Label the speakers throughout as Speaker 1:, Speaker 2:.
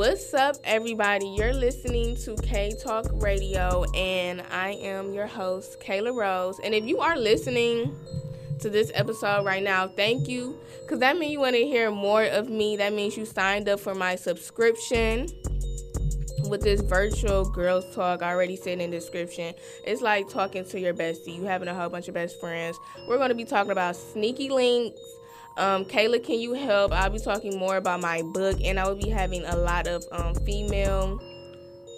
Speaker 1: What's up, everybody? You're listening to K Talk Radio, and I am your host, Kayla Rose. And if you are listening to this episode right now, thank you, because that means you want to hear more of me. That means you signed up for my subscription with this virtual girls talk I already said in the description it's like talking to your bestie you having a whole bunch of best friends we're going to be talking about sneaky links um, Kayla, can you help? I'll be talking more about my book, and I will be having a lot of um, female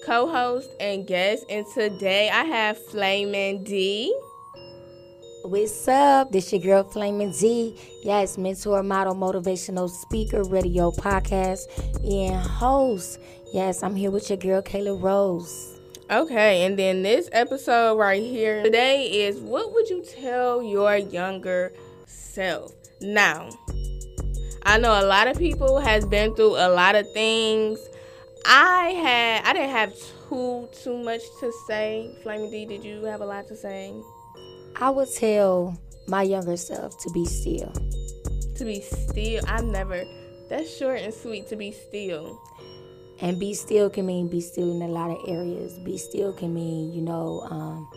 Speaker 1: co-hosts and guests. And today I have Flamin' D.
Speaker 2: What's up? This is your girl Flamin' D. Yes, mentor, model, motivational speaker, radio podcast, and host. Yes, I'm here with your girl Kayla Rose.
Speaker 1: Okay, and then this episode right here today is what would you tell your younger self? Now, I know a lot of people has been through a lot of things. I had I didn't have too too much to say. Flaming D, did you have a lot to say?
Speaker 2: I would tell my younger self to be still.
Speaker 1: To be still. I've never that's short and sweet to be still.
Speaker 2: And be still can mean be still in a lot of areas. Be still can mean, you know, um,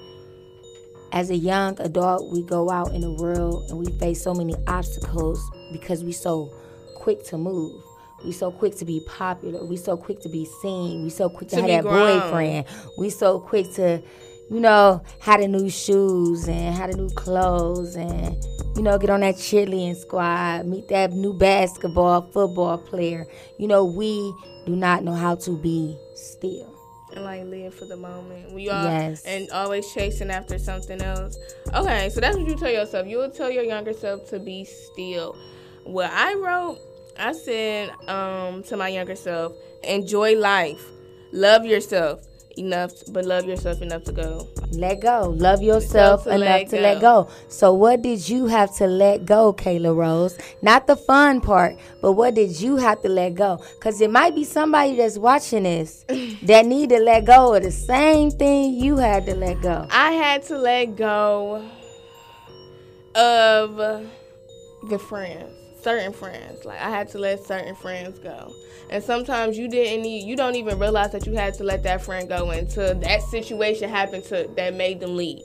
Speaker 2: as a young adult, we go out in the world and we face so many obstacles because we so quick to move. We so quick to be popular. We so quick to be seen. We so quick to, to have that grown. boyfriend. We so quick to, you know, have the new shoes and have the new clothes and, you know, get on that cheerleading squad, meet that new basketball, football player. You know, we do not know how to be still
Speaker 1: and like live for the moment. We all yes. and always chasing after something else. Okay, so that's what you tell yourself. You will tell your younger self to be still. What I wrote, I said um, to my younger self, enjoy life, love yourself, enough, but love yourself enough to go.
Speaker 2: Let go. Love yourself to enough let to go. let go. So, what did you have to let go, Kayla Rose? Not the fun part, but what did you have to let go? Because it might be somebody that's watching this that need to let go of the same thing you had to let go.
Speaker 1: I had to let go of the friends certain friends. Like I had to let certain friends go. And sometimes you didn't need you don't even realize that you had to let that friend go until that situation happened to that made them leave.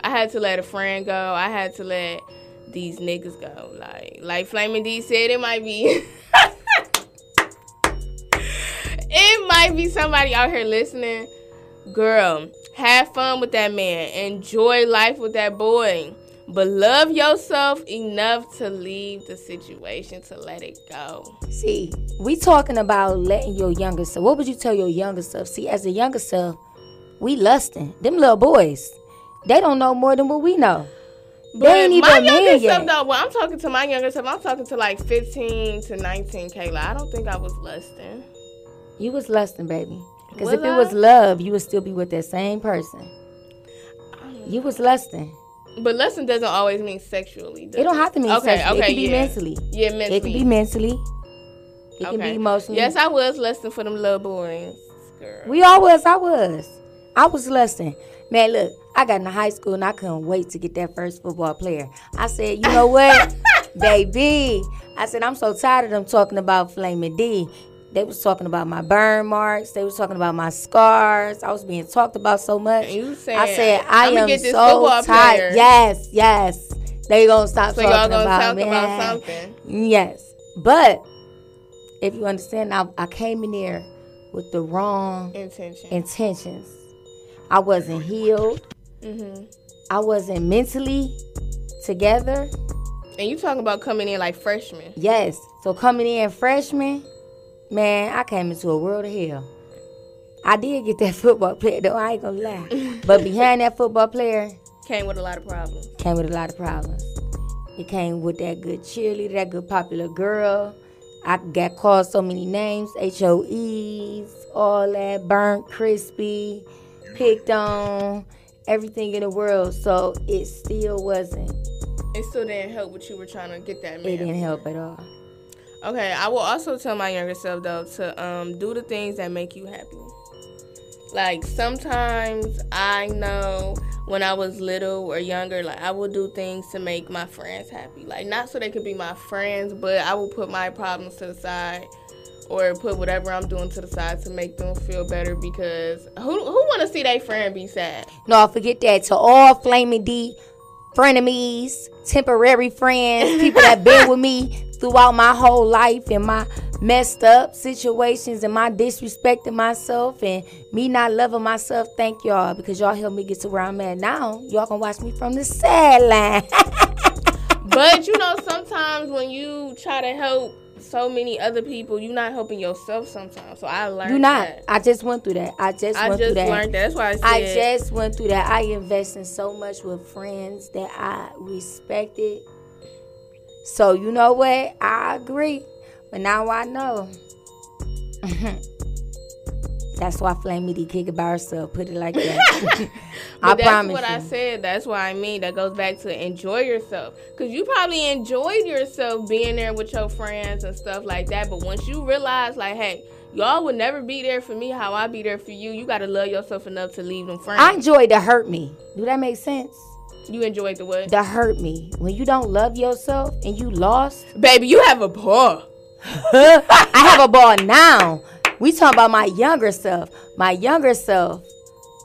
Speaker 1: I had to let a friend go. I had to let these niggas go. Like like Flaming D said it might be it might be somebody out here listening. Girl, have fun with that man. Enjoy life with that boy but love yourself enough to leave the situation to let it go.
Speaker 2: See, we talking about letting your younger self. What would you tell your younger self? See, as a younger self, we lusting. Them little boys, they don't know more than what we know.
Speaker 1: But they ain't even my younger self, though, when I'm talking to my younger self, I'm talking to like 15 to 19, Kayla. I don't think I was lusting.
Speaker 2: You was lusting, baby. Because if I? it was love, you would still be with that same person. You was lusting.
Speaker 1: But lesson doesn't always mean sexually.
Speaker 2: It don't have to mean okay, sexually. Okay, it can be yeah. mentally.
Speaker 1: Yeah, mentally.
Speaker 2: It can be mentally. It okay. can be emotionally.
Speaker 1: Yes, I was lesson for them little boys. Girl.
Speaker 2: We all was. I was. I was lesson. Man, look, I got in high school and I couldn't wait to get that first football player. I said, you know what, baby? I said, I'm so tired of them talking about Flaming D. They was talking about my burn marks. They was talking about my scars. I was being talked about so much.
Speaker 1: You said,
Speaker 2: I said I am so tired. Yes, yes. They gonna stop
Speaker 1: so
Speaker 2: talking
Speaker 1: y'all gonna
Speaker 2: about
Speaker 1: talk
Speaker 2: me.
Speaker 1: about something.
Speaker 2: Yes, but if you understand, I, I came in there with the wrong
Speaker 1: Intention.
Speaker 2: intentions. I wasn't healed. Mm-hmm. I wasn't mentally together.
Speaker 1: And you talking about coming in like freshman?
Speaker 2: Yes. So coming in freshman, Man, I came into a world of hell. I did get that football player though, I ain't gonna lie. but behind that football player
Speaker 1: came with a lot of problems.
Speaker 2: Came with a lot of problems. It came with that good cheerleader, that good popular girl. I got called so many names, HOEs, all that, burnt, crispy, picked on, everything in the world. So it still wasn't.
Speaker 1: It still didn't help what you were trying to get that man.
Speaker 2: It didn't help at all.
Speaker 1: Okay, I will also tell my younger self though to um, do the things that make you happy. Like sometimes I know when I was little or younger, like I would do things to make my friends happy. Like not so they could be my friends, but I would put my problems to the side or put whatever I'm doing to the side to make them feel better because who who want to see their friend be sad?
Speaker 2: No, forget that. To all Flaming D frenemies, temporary friends, people that been with me throughout my whole life and my messed up situations and my disrespecting myself and me not loving myself. Thank y'all because y'all helped me get to where I'm at now. Y'all can watch me from the sideline.
Speaker 1: but you know, sometimes when you try to help so many other people, you're not helping yourself sometimes. So I learned.
Speaker 2: You not.
Speaker 1: That.
Speaker 2: I just went through that. I just
Speaker 1: I
Speaker 2: went
Speaker 1: just
Speaker 2: through that.
Speaker 1: learned that. That's why I said.
Speaker 2: I just went through that. I invested so much with friends that I respected. So you know what? I agree. But now I know. That's why Flamity kick it by herself. Put it like that. I
Speaker 1: that's what
Speaker 2: you.
Speaker 1: I said. That's what I mean. That goes back to enjoy yourself. Because you probably enjoyed yourself being there with your friends and stuff like that. But once you realize, like, hey, y'all would never be there for me how I be there for you, you got to love yourself enough to leave them friends.
Speaker 2: I enjoy to hurt me. Do that make sense?
Speaker 1: you enjoyed the what?
Speaker 2: To hurt me. When you don't love yourself and you lost,
Speaker 1: Baby, you have a ball.
Speaker 2: I have a ball now. We talking about my younger self. My younger self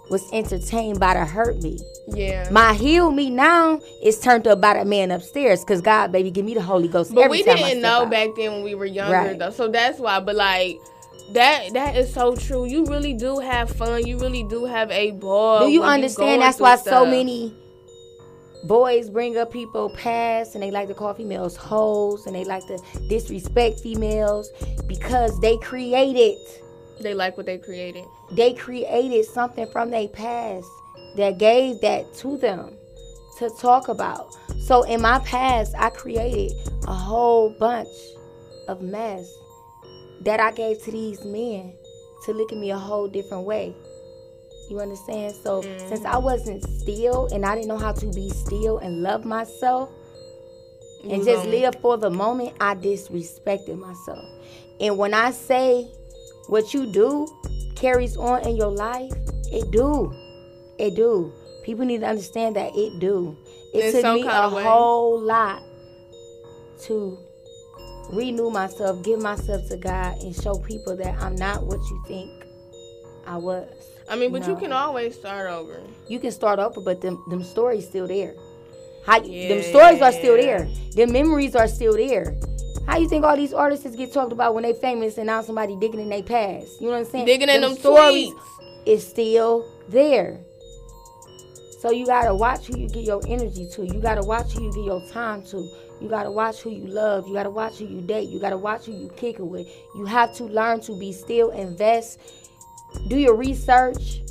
Speaker 2: was entertained by the hurt me.
Speaker 1: Yeah.
Speaker 2: My heal me now is turned up by the man upstairs. Cause God, baby, give me the Holy Ghost.
Speaker 1: But we didn't know
Speaker 2: out.
Speaker 1: back then when we were younger
Speaker 2: Right.
Speaker 1: though. So that's why. But like that that is so true. You really do have fun. You really do have a ball.
Speaker 2: Do you understand? That's why so many boys bring up people past and they like to call females hoes and they like to disrespect females because they created
Speaker 1: they like what they created.
Speaker 2: they created something from their past that gave that to them to talk about. So in my past, I created a whole bunch of mess that I gave to these men to look at me a whole different way. You understand? So mm-hmm. since I wasn't still and I didn't know how to be still and love myself and just live for the moment, I disrespected myself. And when I say what you do carries on in your life, it do. It do. People need to understand that it do. It
Speaker 1: In
Speaker 2: took me a
Speaker 1: way.
Speaker 2: whole lot to renew myself, give myself to God, and show people that I'm not what you think I was.
Speaker 1: I mean, but you can always start over.
Speaker 2: You can start over, but them them stories still there. How them stories are still there. Them memories are still there. How you think all these artists get talked about when they famous and now somebody digging in their past? You know what I'm saying?
Speaker 1: Digging in them
Speaker 2: stories
Speaker 1: tweets.
Speaker 2: is still there. So you gotta watch who you get your energy to. You gotta watch who you give your time to. You gotta watch who you love. You gotta watch who you date. You gotta watch who you kick it with. You have to learn to be still, invest, do your research,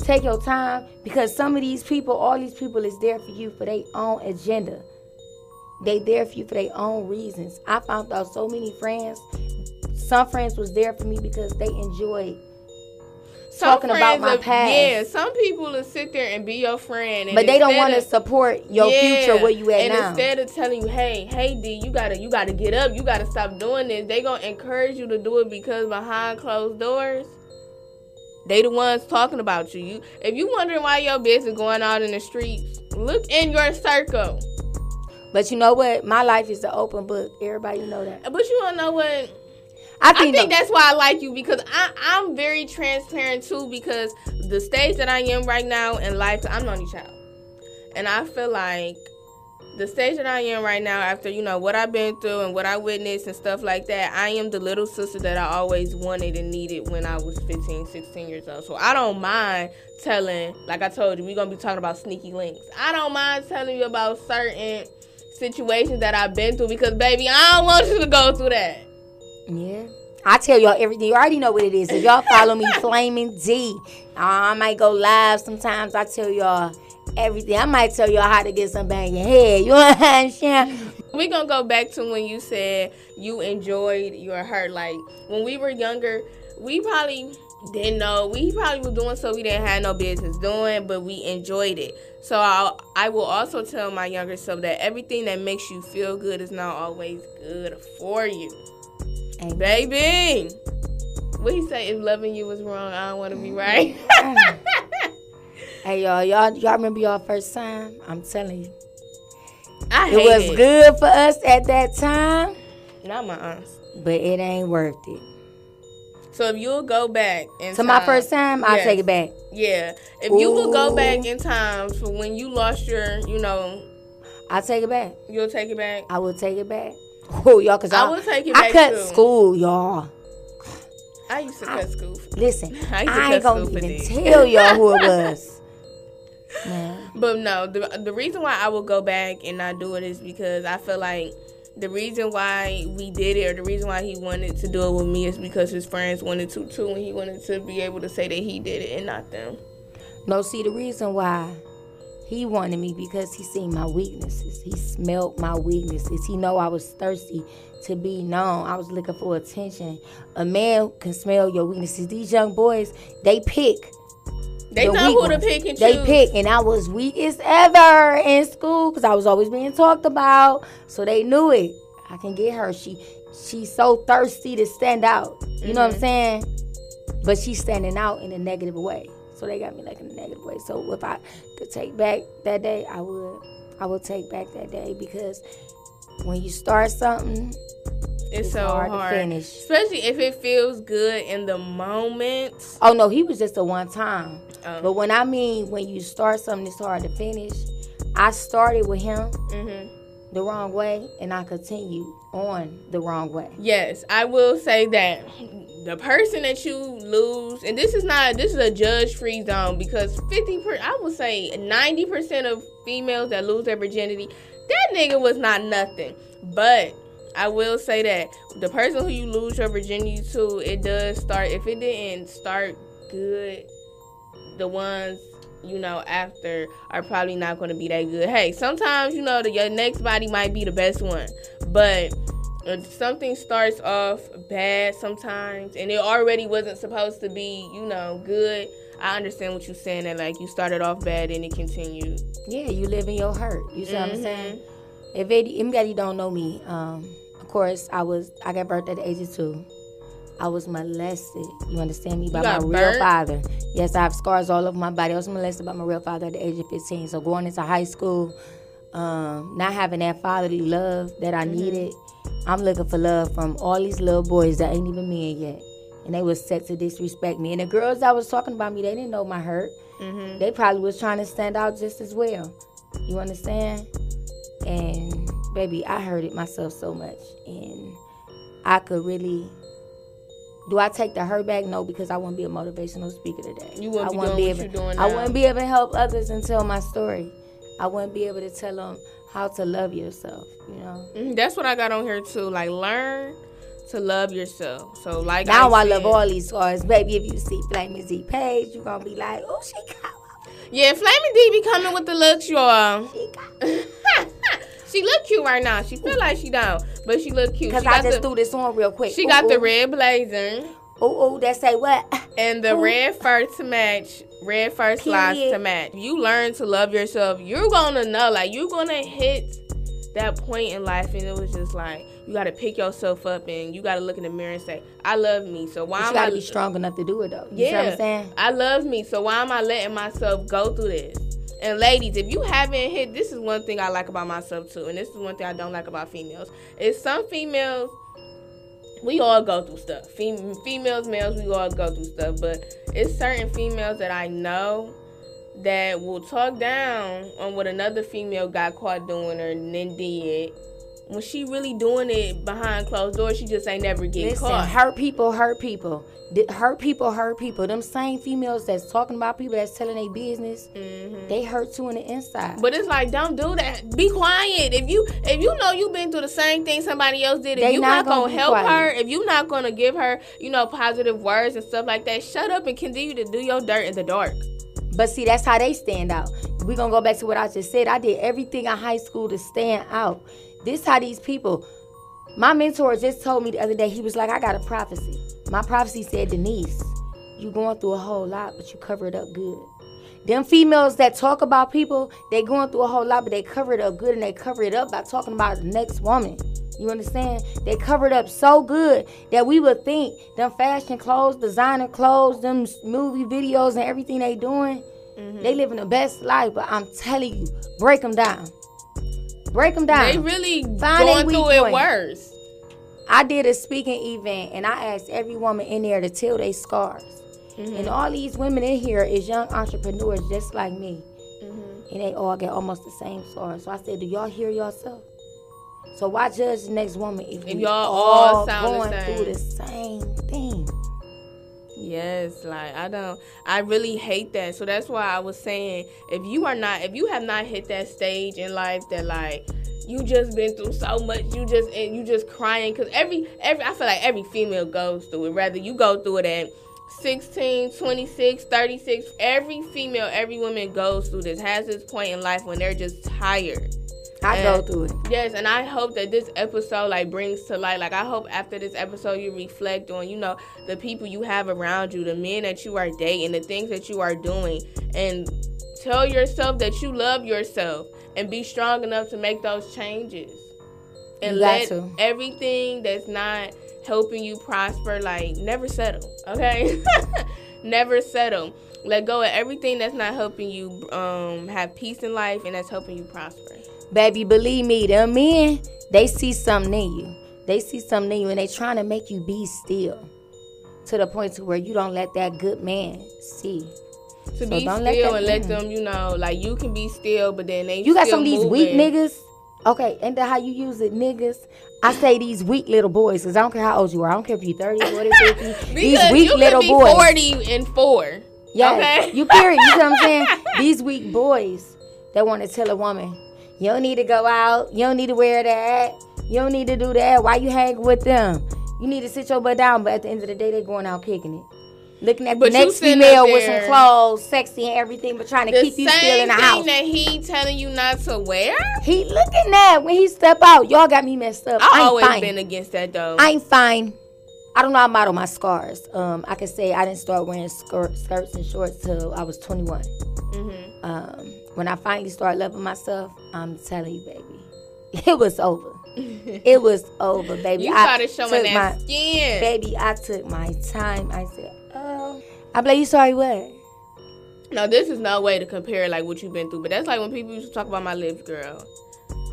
Speaker 2: take your time because some of these people, all these people is there for you for their own agenda. They there for you for their own reasons. I found out so many friends. Some friends was there for me because they enjoyed
Speaker 1: Some
Speaker 2: talking about my
Speaker 1: are-
Speaker 2: past.
Speaker 1: Yeah, some people will sit there and be your friend, and
Speaker 2: but they don't want to support your
Speaker 1: Yeah,
Speaker 2: future where you at
Speaker 1: and
Speaker 2: now.
Speaker 1: instead of telling you, hey, hey D, you gotta you gotta get up, you gotta stop doing this, they gonna encourage you to do it because behind closed doors, they the ones talking about you. You if you wondering why your business going out in the streets, look in your circle.
Speaker 2: But you know what? My life is an open book. Everybody know that.
Speaker 1: But you don't know what
Speaker 2: I
Speaker 1: I
Speaker 2: think,
Speaker 1: think that's why I like you because I, I'm very transparent too because the stage that I am right now in life, I'm the only child. And I feel like the stage that I am right now, after, you know, what I've been through and what I witnessed and stuff like that, I am the little sister that I always wanted and needed when I was 15, 16 years old. So I don't mind telling, like I told you, we're going to be talking about sneaky links. I don't mind telling you about certain situations that I've been through because, baby, I don't want you to go through that.
Speaker 2: Yeah. I tell y'all everything. You already know what it is. If y'all follow me, Flaming D, I might go live sometimes. I tell y'all everything. I might tell y'all how to get some bang your head. You understand?
Speaker 1: We're gonna go back to when you said you enjoyed your hurt. Like when we were younger, we probably didn't know. We probably were doing so we didn't have no business doing, but we enjoyed it. So I'll, I will also tell my younger self that everything that makes you feel good is not always good for you,
Speaker 2: Amen.
Speaker 1: baby. What he say? If loving you was wrong, I don't want to be mm-hmm. right.
Speaker 2: Hey y'all, y'all, y'all remember y'all first time? I'm telling you,
Speaker 1: I
Speaker 2: it was good for us at that time.
Speaker 1: Not my aunts.
Speaker 2: but it ain't worth it.
Speaker 1: So if you'll go back in
Speaker 2: To
Speaker 1: time,
Speaker 2: my first time, I'll take it back.
Speaker 1: Yeah, if you will go back in time for when you lost your, you know,
Speaker 2: I'll take it back.
Speaker 1: you'll take it back.
Speaker 2: I will take it back. Oh, y'all, cause
Speaker 1: I
Speaker 2: I,
Speaker 1: will take it
Speaker 2: I cut
Speaker 1: too.
Speaker 2: school, y'all.
Speaker 1: I used to cut school.
Speaker 2: Listen,
Speaker 1: I used to
Speaker 2: I ain't gonna even
Speaker 1: dick.
Speaker 2: tell y'all who it was. Man,
Speaker 1: but no, the the reason why I will go back and not do it is because I feel like the reason why we did it or the reason why he wanted to do it with me is because his friends wanted to too, and he wanted to be able to say that he did it and not them.
Speaker 2: no, see the reason why he wanted me because he seen my weaknesses. He smelled my weaknesses. He know I was thirsty to be known. I was looking for attention. A man can smell your weaknesses. These young boys, they pick.
Speaker 1: They
Speaker 2: the
Speaker 1: know who to pick and choose.
Speaker 2: They
Speaker 1: choose.
Speaker 2: pick, and I was weakest ever in school because I was always being talked about. So they knew it. I can get her. She she's so thirsty to stand out. You know what I'm mm-hmm. saying? But she's standing out in a negative way. So they got me like in a negative way. So if I could take back that day, I would. I would take back that day because when you start something,
Speaker 1: It's,
Speaker 2: It's
Speaker 1: so
Speaker 2: hard
Speaker 1: hard,
Speaker 2: to finish.
Speaker 1: especially if it feels good in the moment.
Speaker 2: oh no, he was just a one time.
Speaker 1: Um,
Speaker 2: But when I mean when you start something, it's hard to finish. I started with him
Speaker 1: mhm.
Speaker 2: the wrong way, and I continue on the wrong way.
Speaker 1: Yes, I will say that the person that you lose, and this is not this is a judge free zone because fifty per I would say ninety percent of females that lose their virginity, that nigga was not nothing. But I will say that the person who you lose your virginity to, it does start if it didn't start good, the ones you know after are probably not going to be that good. Hey, sometimes you know the, your next body might be the best one, but something starts off bad sometimes and it already wasn't supposed to be, you know, good. I understand what you're saying that like you started off bad and it continued.
Speaker 2: Yeah, you live in your hurt. You see what I'm
Speaker 1: Mhm.
Speaker 2: saying? If any- anybody don't know me, um, of course I was I got birthed at the age of two. I was molested. You understand me by my
Speaker 1: got
Speaker 2: real father. Yes, I have scars all over my body. I was molested by my real father at the age of 15. So going into high school, um, not having that fatherly love that I needed, I'm looking for love from all these little boys that ain't even men yet. And they was set to disrespect me. And the girls that was talking about me, they didn't know my hurt.
Speaker 1: Mm-hmm.
Speaker 2: They probably was trying to stand out just as well. You understand? And baby, I hurted myself so much, and I could really. Do I take the hurt back? No, because I wouldn't be a motivational speaker today.
Speaker 1: You wouldn't
Speaker 2: I
Speaker 1: be
Speaker 2: wouldn't
Speaker 1: doing
Speaker 2: be
Speaker 1: what
Speaker 2: able,
Speaker 1: you're doing
Speaker 2: I wouldn't be able to help others and tell my story. I wouldn't be able to tell them how to love yourself. You know.
Speaker 1: Mhm, That's what I got on here too. Like learn to love yourself. So like
Speaker 2: Now I,
Speaker 1: said-
Speaker 2: love all these scars, baby. If you see Flaming Z page, you are gonna be like, oh, she got,
Speaker 1: Yeah, Flaming D be coming with the looks, y'all.
Speaker 2: she got.
Speaker 1: she look cute right now. She feel like she don't, but she look cute.
Speaker 2: Cause
Speaker 1: She
Speaker 2: I
Speaker 1: got
Speaker 2: just
Speaker 1: the,
Speaker 2: threw this on real quick.
Speaker 1: she
Speaker 2: Ooh,
Speaker 1: got the red blazer
Speaker 2: Ooh, ooh, that say what?
Speaker 1: and the
Speaker 2: Ooh.
Speaker 1: red fur to match, red fur slides to match. You learn to love yourself. You're gonna know, like you're gonna hit that point in life, and it was just like you gotta pick yourself up and you gotta look in the mirror and say, "I love me." So why
Speaker 2: But you
Speaker 1: am
Speaker 2: gotta
Speaker 1: I
Speaker 2: be strong enough to do it though. You
Speaker 1: Yeah,
Speaker 2: I'm saying?
Speaker 1: I love me, so why am I letting myself go through this? And ladies, if you haven't hit, this is one thing I like about myself too, and this is one thing I don't like about females. Is some females, we all go through stuff. Fem- females, males, we all go through stuff, but it's certain females that I know that will talk down on what another female got caught doing or then did. When she really doing it behind closed doors, she just ain't never get
Speaker 2: Listen,
Speaker 1: caught.
Speaker 2: hurt people, hurt people. Hurt people, hurt people. Them same females that's talking about people that's telling their business,
Speaker 1: Mhm.
Speaker 2: they hurt too on the inside.
Speaker 1: But it's like, don't do that. Be quiet. If you if you know you've been through the same thing somebody else did, if
Speaker 2: They
Speaker 1: you're
Speaker 2: not
Speaker 1: not, gonna,
Speaker 2: gonna
Speaker 1: help
Speaker 2: quiet.
Speaker 1: her, if you're not gonna give her, you know, positive words and stuff like that, shut up and continue to do your dirt in the dark.
Speaker 2: But see, that's how they stand out. we gonna go back to what I just said. I did everything in high school to stand out. This how these people. My mentor just told me the other day. He was like, "I got a prophecy. My prophecy said, Denise, you going through a whole lot, but you cover it up good." Them females that talk about people, they going through a whole lot, but they cover it up good, and they cover it up by talking about the next woman. You understand? They covered up so good that we would think them fashion clothes, designer clothes, them movie videos, and everything they doing, mm-hmm. they living the best life. But I'm telling you, break them down. Break them down.
Speaker 1: They really
Speaker 2: Find
Speaker 1: going through it
Speaker 2: point.
Speaker 1: worse.
Speaker 2: I did a speaking event and I asked every woman in there to tell their scars.
Speaker 1: Mm-hmm.
Speaker 2: And all these women in here is young entrepreneurs just like me.
Speaker 1: Mm-hmm.
Speaker 2: And they all get almost the same scars. So I said, Do y'all hear yourself? So why judge the next woman if,
Speaker 1: If y'all all
Speaker 2: all
Speaker 1: sound the
Speaker 2: going
Speaker 1: same?
Speaker 2: through the same thing?
Speaker 1: Yes, like I don't I really hate that. So that's why I was saying if you are not if you have not hit that stage in life that like you just been through so much, you just and you just crying cuz every every I feel like every female goes through it. Rather you go through it at 16, 26, 36, every female, every woman goes through this has this point in life when they're just tired.
Speaker 2: I
Speaker 1: And-
Speaker 2: go through it.
Speaker 1: Yes, and I hope that this episode like brings to light. Like I hope after this episode you reflect on, you know, the people you have around you, the men that you are dating, the things that you are doing, and tell yourself that you love yourself and be strong enough to make those changes. And let
Speaker 2: to.
Speaker 1: everything that's not helping you prosper, like never settle. Okay? never settle. Let go of everything that's not helping you um, have peace in life and that's helping you prosper.
Speaker 2: Baby, believe me, them men, they see something in you. They see something in you and they trying to make you be still. To the point to where you don't let that good man see.
Speaker 1: to
Speaker 2: So
Speaker 1: be
Speaker 2: don't let
Speaker 1: still
Speaker 2: that
Speaker 1: and let them, you know, like you can be still, but then they
Speaker 2: You got some of these weak niggas. Okay, and how you use it, niggas? I say these weak little boys, because I don't care how old you are. I don't care if you're 30, 40, 50. these weak
Speaker 1: you
Speaker 2: little boys.
Speaker 1: forty and four.
Speaker 2: Yes,
Speaker 1: Okay.
Speaker 2: you period. You know what I'm saying? These weak boys that want to tell a woman, you don't need to go out, you don't need to wear that, you don't need to do that. Why you hang with them? You need to sit your butt down. But at the end of the day, they going out kicking it, looking at
Speaker 1: But
Speaker 2: the next female with some clothes, sexy and everything, but trying to keep you still in the house.
Speaker 1: The same thing that he telling you not to wear.
Speaker 2: he looking at when he step out. Y'all got me messed up.
Speaker 1: I
Speaker 2: I ain't
Speaker 1: always
Speaker 2: fine.
Speaker 1: been against that though.
Speaker 2: I ain't fine. I don't know how to model my scars. Um, I can say I didn't start wearing skirt, skirts and shorts till I was 21.
Speaker 1: Mhm.
Speaker 2: Um, when I finally started loving myself, I'm telling you, baby, it was over. it was over, baby.
Speaker 1: You
Speaker 2: I
Speaker 1: started showing
Speaker 2: took
Speaker 1: that
Speaker 2: my,
Speaker 1: skin.
Speaker 2: baby. I took my time. I said, oh, I'm like, you sorry what?
Speaker 1: No, this is no way to compare like what you've been through, but that's like when people used to talk about my lips, girl.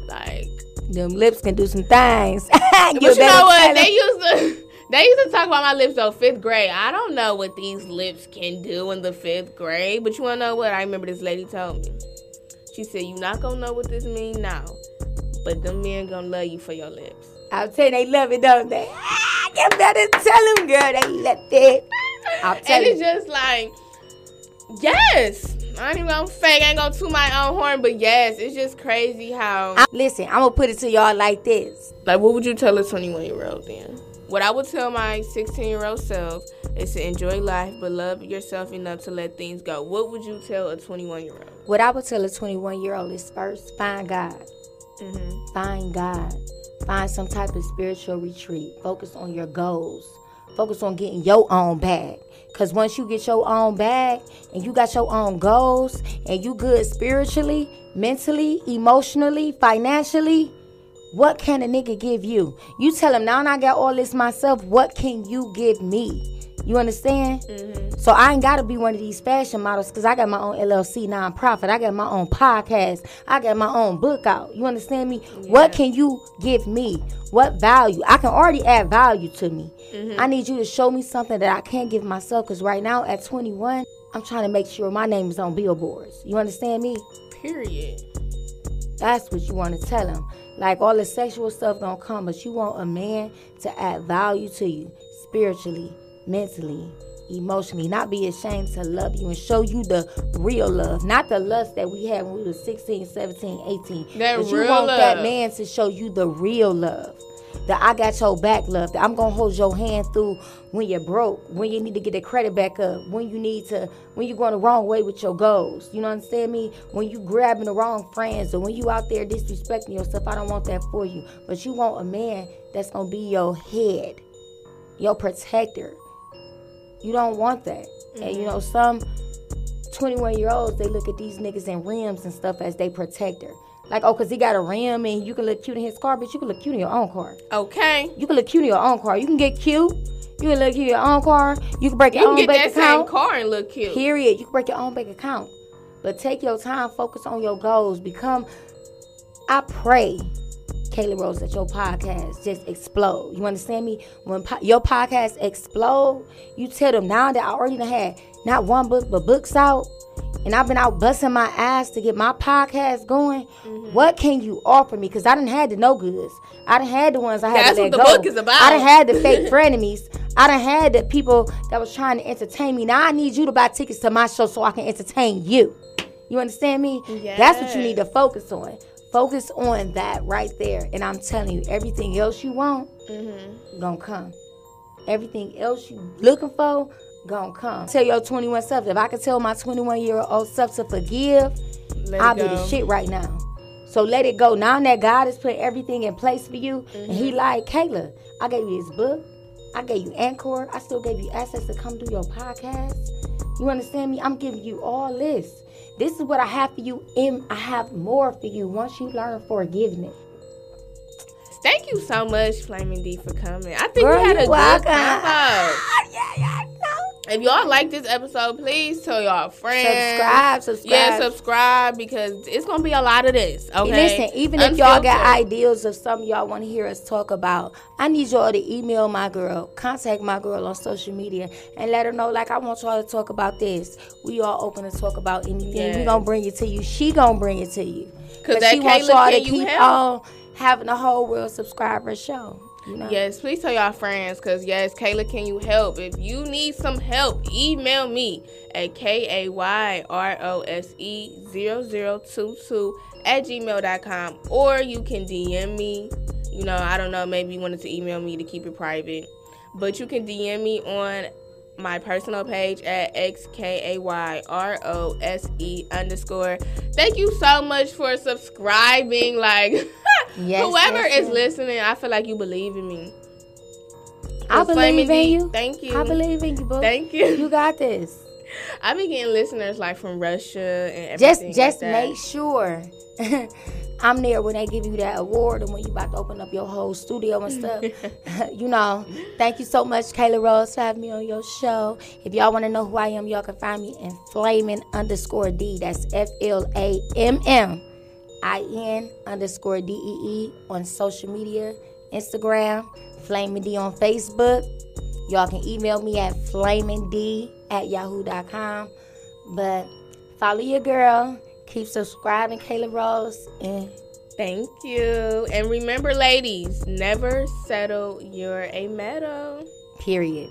Speaker 1: Like,
Speaker 2: Them lips can do some things.
Speaker 1: but you know what? They used to. They used to talk about my lips though, fifth grade. I don't know what these lips can do in the fifth grade, but you wanna know what? I remember this lady told me. She said, "You not gonna know what this mean now, but them men gonna love you for your lips."
Speaker 2: I'll tell you, they love it, don't they? Ah, you better tell them, girl, they love it. I'll tell
Speaker 1: and
Speaker 2: you.
Speaker 1: it's just like, yes. I ain't even gonna fake, I ain't gonna toot my own horn, but yes, it's just crazy how.
Speaker 2: I- listen, I'm gonna put it to y'all like this.
Speaker 1: Like, what would you tell a 21 year old then? What I would tell my 16 year old self is to enjoy life, but love yourself enough to let things go. What would you tell a 21 year old?
Speaker 2: What I would tell a 21 year old is first find God.
Speaker 1: Mm-hmm.
Speaker 2: Find God. Find some type of spiritual retreat. Focus on your goals. Focus on getting your own bag. Cause once you get your own bag and you got your own goals and you good spiritually, mentally, emotionally, financially, what can a nigga give you? You tell him now I got all this myself. What can you give me? You understand?
Speaker 1: Mm-hmm.
Speaker 2: So I ain't gotta be one of these fashion models because I got my own LLC nonprofit. I got my own podcast. I got my own book out. You understand me? What can you give me? What value? I can already add value to me. I need you to show me something that I can't give myself because right now at 21, I'm trying to make sure my name is on billboards. You understand me?
Speaker 1: Period.
Speaker 2: That's what you want to tell him. Like all the sexual stuff gonna come, but you want a man to add value to you spiritually, mentally, emotionally. Not be ashamed to love you and show you the real love, not the lust that we had when we were 16, 17, 18.
Speaker 1: That
Speaker 2: but you
Speaker 1: real
Speaker 2: want that man to show you the real love. That I got your back love. That I'm gonna hold your hand through when you're broke, when you need to get the credit back up, when you need to, when you're going the wrong way with your goals. You know what I'm saying? me? When you grabbing the wrong friends or when you out there disrespecting yourself, I don't want that for you. But you want a man that's gonna be your head, your protector. You don't want that. And you mm-hmm. know, some 21 year olds, they look at these niggas in rims and stuff as they protector. Like, oh, because he got a rim and you can look cute in his car, but you can look cute in your own car.
Speaker 1: Okay.
Speaker 2: You can look cute in your own car. You can get cute. You can look cute in your own car. You can break your
Speaker 1: You
Speaker 2: your
Speaker 1: can
Speaker 2: own
Speaker 1: get
Speaker 2: bank
Speaker 1: that same car and look cute.
Speaker 2: Period. You can break your own bank account. But take your time, focus on your goals. Become, I pray Kayla Rose, that your podcast just explode. You understand me? When po- your podcast explode, you tell them now that I already had not one book but books out, and I've been out busting my ass to get my podcast going. Mm-hmm. What can you offer me? Because I didn't had the no goods. I didn't had the ones I had
Speaker 1: That's
Speaker 2: to let
Speaker 1: what the
Speaker 2: go.
Speaker 1: book is about.
Speaker 2: I done had the fake frenemies. I done had the people that was trying to entertain me. Now I need you to buy tickets to my show so I can entertain you. You understand me?
Speaker 1: Yes.
Speaker 2: That's what you need to focus on. Focus on that right there. And I'm telling you, everything else you want,
Speaker 1: Mm-hmm.
Speaker 2: gonna come. Everything else you looking for, gonna come. Tell your 21 self, if I could tell my 21 year old self to forgive, I'll be the shit right now. So let it go. Now that God has put everything in place for you, and He
Speaker 1: Mm-hmm.
Speaker 2: like, Kayla, I gave you this book, I gave you Anchor, I still gave you access to come do your podcast. You understand me? I'm giving you all this. This is what I have for you, and I have more for you once you learn forgiveness.
Speaker 1: Thank you so much, Flaming D, for coming. I think
Speaker 2: Girl,
Speaker 1: we had a good
Speaker 2: welcome.
Speaker 1: combo.
Speaker 2: yeah, yeah.
Speaker 1: If y'all like this episode, please tell y'all friends.
Speaker 2: Subscribe, subscribe.
Speaker 1: Yeah, subscribe because it's gonna be a lot of this. Okay.
Speaker 2: Listen, even if y'all got ideas of something y'all want to hear us talk about, I need y'all to email my girl, contact my girl on social media, and let her know, like, I want y'all to talk about this. We all open to talk about anything. We gonna bring it to you. She gonna bring it to you.
Speaker 1: 'Cause that
Speaker 2: she wants y'all to keep
Speaker 1: Help?
Speaker 2: on having a whole world subscriber show. You know?
Speaker 1: Yes, please tell y'all friends because yes, Kayla, can you help? If you need some help, email me at K A Y R O S E 0022 at gmail.com or you can DM me. You know, I don't know, maybe you wanted to email me to keep it private, but you can DM me on my personal page at XKAYROSE underscore. Thank you so much for subscribing. Like,
Speaker 2: Yes,
Speaker 1: whoever
Speaker 2: yes,
Speaker 1: is
Speaker 2: yes.
Speaker 1: listening, I feel like you believe in me.
Speaker 2: I
Speaker 1: It's Flaming
Speaker 2: believe in you.
Speaker 1: Thank you.
Speaker 2: I believe in you, boo.
Speaker 1: Thank you.
Speaker 2: You got this.
Speaker 1: I be getting listeners like from Russia and
Speaker 2: just just
Speaker 1: like
Speaker 2: make sure I'm there when they give you that award and when you about to open up your whole studio and stuff. you know, thank you so much, Kayla Rose, for having me on your show. If y'all want to know who I am, y'all can find me in Flamin underscore D. That's F L A M M I N underscore D E E on social media, Instagram, Flamin D on Facebook. Y'all can email me at flamingd at yahoo.com. But follow your girl. Keep subscribing, Kayla Rose. And
Speaker 1: Thank you. And remember, ladies, never settle. You're a meadow.
Speaker 2: period.